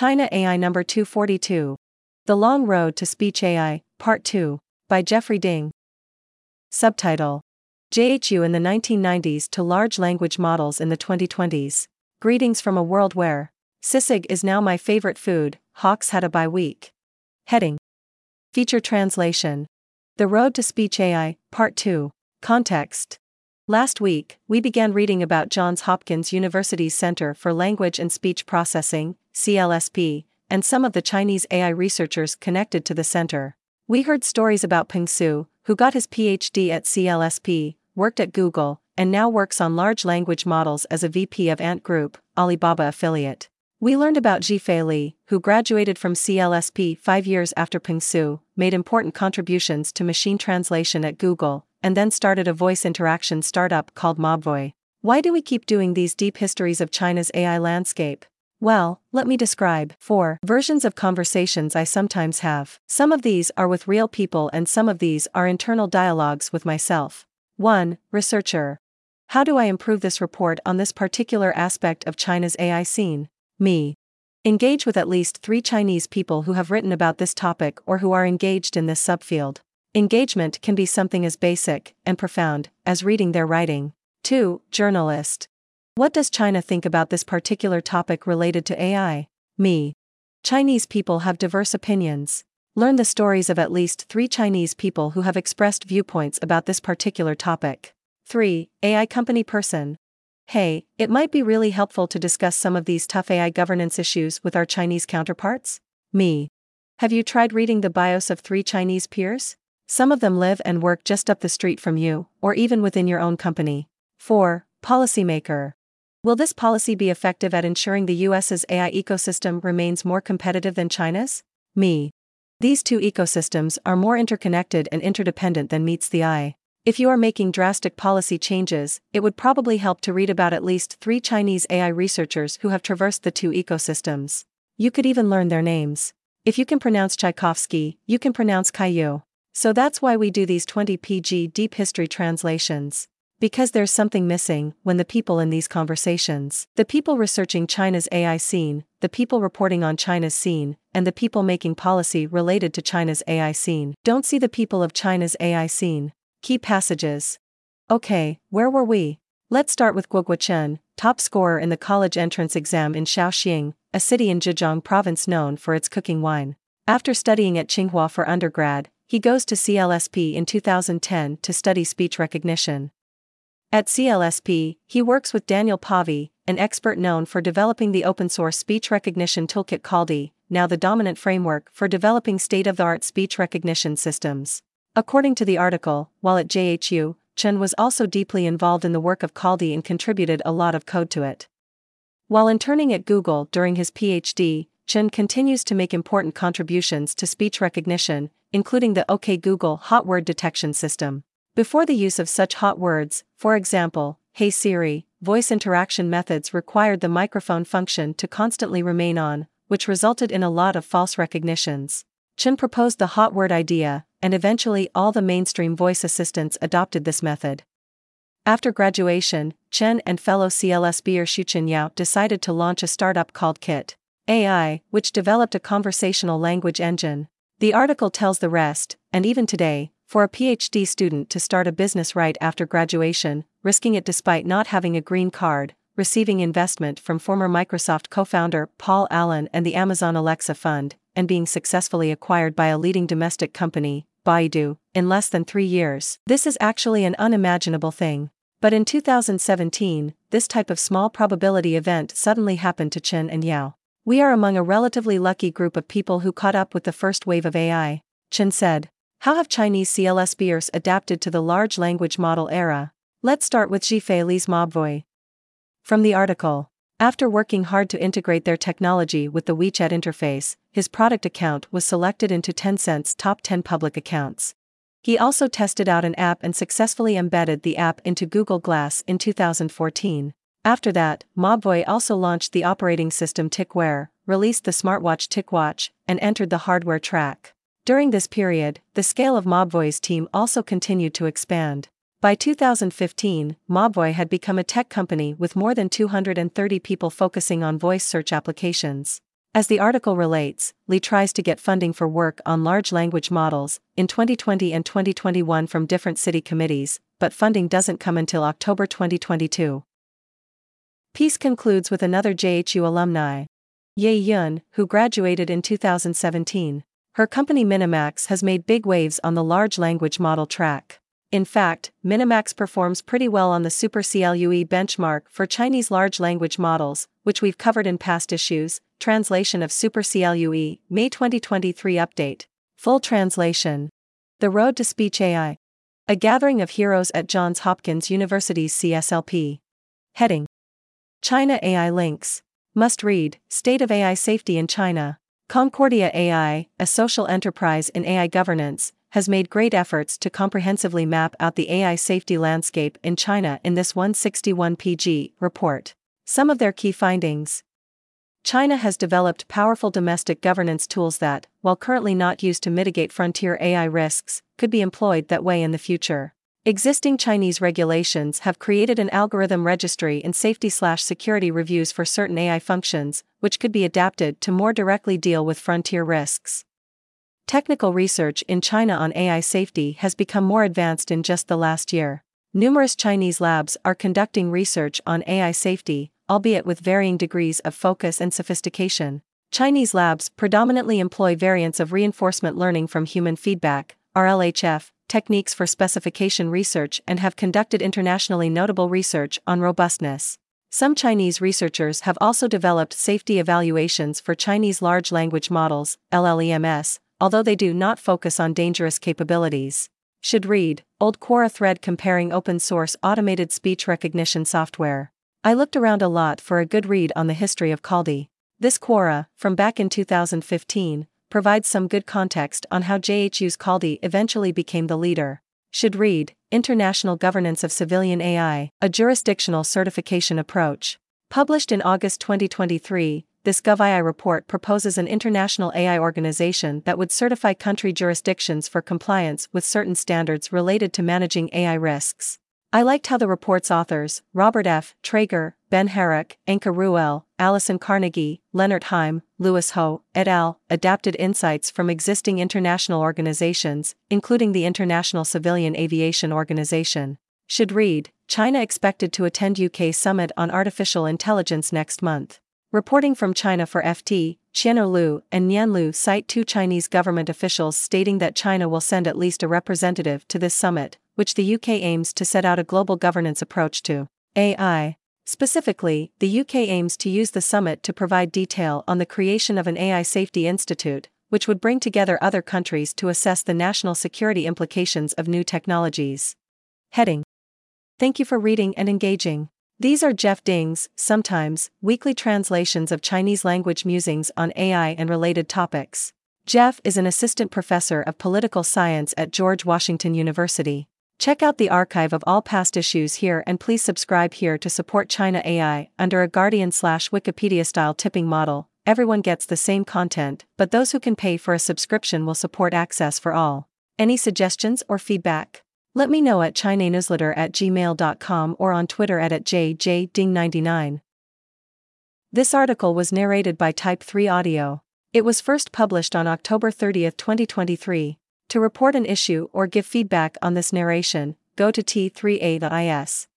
China AI number 242. The Long Road to Speech AI, Part 2, by Jeffrey Ding. Subtitle JHU in the 1990s to Large Language Models in the 2020s. Greetings from a world where Sisig is now my favorite food, Hawks had a bye week. Heading Feature Translation The Road to Speech AI, Part 2. Context Last week, we began reading about Johns Hopkins University's Center for Language and Speech Processing, CLSP, and some of the Chinese AI researchers connected to the center. We heard stories about Peng Xu, who got his PhD at CLSP, worked at Google, and now works on large language models as a VP of Ant Group, Alibaba affiliate. We learned about Zhifei Li, who graduated from CLSP five years after Peng Xu, made important contributions to machine translation at Google, and then started a voice interaction startup called Mobvoi. Why do we keep doing these deep histories of China's AI landscape? Well, let me describe four versions of conversations I sometimes have. Some of these are with real people, and some of these are internal dialogues with myself. 1. Researcher. How do I improve this report on this particular aspect of China's AI scene? Me. Engage with at least three Chinese people who have written about this topic or who are engaged in this subfield. Engagement can be something as basic and profound as reading their writing. 2. Journalist. What does China think about this particular topic related to AI? Me. Chinese people have diverse opinions. Learn the stories of at least three Chinese people who have expressed viewpoints about this particular topic. 3. AI company person. Hey, it might be really helpful to discuss some of these tough AI governance issues with our Chinese counterparts? Me. Have you tried reading the bios of three Chinese peers? Some of them live and work just up the street from you, or even within your own company. 4. Policymaker. Will this policy be effective at ensuring the US's AI ecosystem remains more competitive than China's? Me. These two ecosystems are more interconnected and interdependent than meets the eye. If you are making drastic policy changes, it would probably help to read about at least three Chinese AI researchers who have traversed the two ecosystems. You could even learn their names. If you can pronounce Tchaikovsky, you can pronounce Caillou. So that's why we do these 20 PG deep history translations. Because there's something missing when the people in these conversations, the people researching China's AI scene, the people reporting on China's scene, and the people making policy related to China's AI scene, don't see the people of China's AI scene. Key passages. Okay, where were we? Let's start with Guoguo Chen, top scorer in the college entrance exam in Shaoxing, a city in Zhejiang province known for its cooking wine. After studying at Tsinghua for undergrad, he goes to CLSP in 2010 to study speech recognition. At CLSP, he works with Daniel Povey, an expert known for developing the open source speech recognition toolkit Kaldi, now the dominant framework for developing state of the art speech recognition systems. According to the article, while at JHU, Chen was also deeply involved in the work of Kaldi and contributed a lot of code to it. While interning at Google during his PhD, Chen continues to make important contributions to speech recognition, including the OK Google hot word detection system. Before the use of such hot words, for example, Hey Siri, voice interaction methods required the microphone function to constantly remain on, which resulted in a lot of false recognitions. Chen proposed the hot word idea, and eventually all the mainstream voice assistants adopted this method. After graduation, Chen and fellow CLSPer Xuchen Yao decided to launch a startup called KITT AI, which developed a conversational language engine. The article tells the rest, and even today, for a PhD student to start a business right after graduation, risking it despite not having a green card, receiving investment from former Microsoft co founder Paul Allen and the Amazon Alexa Fund, and being successfully acquired by a leading domestic company, Baidu, in less than three years. This is actually an unimaginable thing. But in 2017, this type of small probability event suddenly happened to Chen and Yao. We are among a relatively lucky group of people who caught up with the first wave of AI, Chen said. How have Chinese CLSPers adapted to the large language model era? Let's start with Zhifei Li's Mobvoi. From the article. After working hard to integrate their technology with the WeChat interface, his product account was selected into Tencent's top 10 public accounts. He also tested out an app and successfully embedded the app into Google Glass in 2014. After that, Mobvoi also launched the operating system TicWear, released the smartwatch TicWatch, and entered the hardware track. During this period, the scale of Mobvoi's team also continued to expand. By 2015, Mobvoi had become a tech company with more than 230 people focusing on voice search applications. As the article relates, Li tries to get funding for work on large language models in 2020 and 2021 from different city committees, but funding doesn't come until October 2022. Piece concludes with another JHU alumni. Ye Yun, who graduated in 2017. Her company Minimax has made big waves on the large language model track. In fact, Minimax performs pretty well on the Super CLUE benchmark for Chinese large language models, which we've covered in past issues. Translation of Super CLUE, May 2023 update. Full translation. The Road to Speech AI. A gathering of heroes at Johns Hopkins University's CSLP. Heading China AI Links. Must read State of AI Safety in China. Concordia AI, a social enterprise in AI governance, has made great efforts to comprehensively map out the AI safety landscape in China in this 161 PG report. Some of their key findings China has developed powerful domestic governance tools that, while currently not used to mitigate frontier AI risks, could be employed that way in the future. Existing Chinese regulations have created an algorithm registry and safety/security reviews for certain AI functions, which could be adapted to more directly deal with frontier risks. Technical research in China on AI safety has become more advanced in just the last year. Numerous Chinese labs are conducting research on AI safety, albeit with varying degrees of focus and sophistication. Chinese labs predominantly employ variants of reinforcement learning from human feedback, RLHF, techniques for specification research and have conducted internationally notable research on robustness. Some Chinese researchers have also developed safety evaluations for Chinese large language models, LLMs, although they do not focus on dangerous capabilities. Should read Old Quora thread comparing open source automated speech recognition software. I looked around a lot for a good read on the history of Kaldi. This Quora, from back in 2015, provides some good context on how JHU's Kaldi eventually became the leader. Should read International Governance of Civilian AI, a jurisdictional certification approach. Published in August 2023, this GovAI report proposes an international AI organization that would certify country jurisdictions for compliance with certain standards related to managing AI risks. I liked how the report's authors, Robert F. Trager, Ben Harack, Anka Reuel, Allison Carnegie, Lennart Heim, Lewis Ho, et al., adapted insights from existing international organizations, including the International Civilian Aviation Organization. Should read China expected to attend UK Summit on Artificial Intelligence next month. Reporting from China for FT, Qianru Lu and Nian Lu cite two Chinese government officials stating that China will send at least a representative to this summit, which the UK aims to set out a global governance approach to AI. Specifically, the UK aims to use the summit to provide detail on the creation of an AI Safety Institute, which would bring together other countries to assess the national security implications of new technologies. Heading Thank you for reading and engaging. These are Jeff Ding's, sometimes, weekly translations of Chinese language musings on AI and related topics. Jeff is an assistant professor of political science at George Washington University. Check out the archive of all past issues here and please subscribe here to support China AI under a Guardian slash Wikipedia style tipping model. Everyone gets the same content, but those who can pay for a subscription will support access for all. Any suggestions or feedback? Let me know at chinanewsletter at gmail.com or on Twitter at, at jjding99. This article was narrated by Type 3 Audio. It was first published on October 30, 2023. To report an issue or give feedback on this narration, go to t3a.is.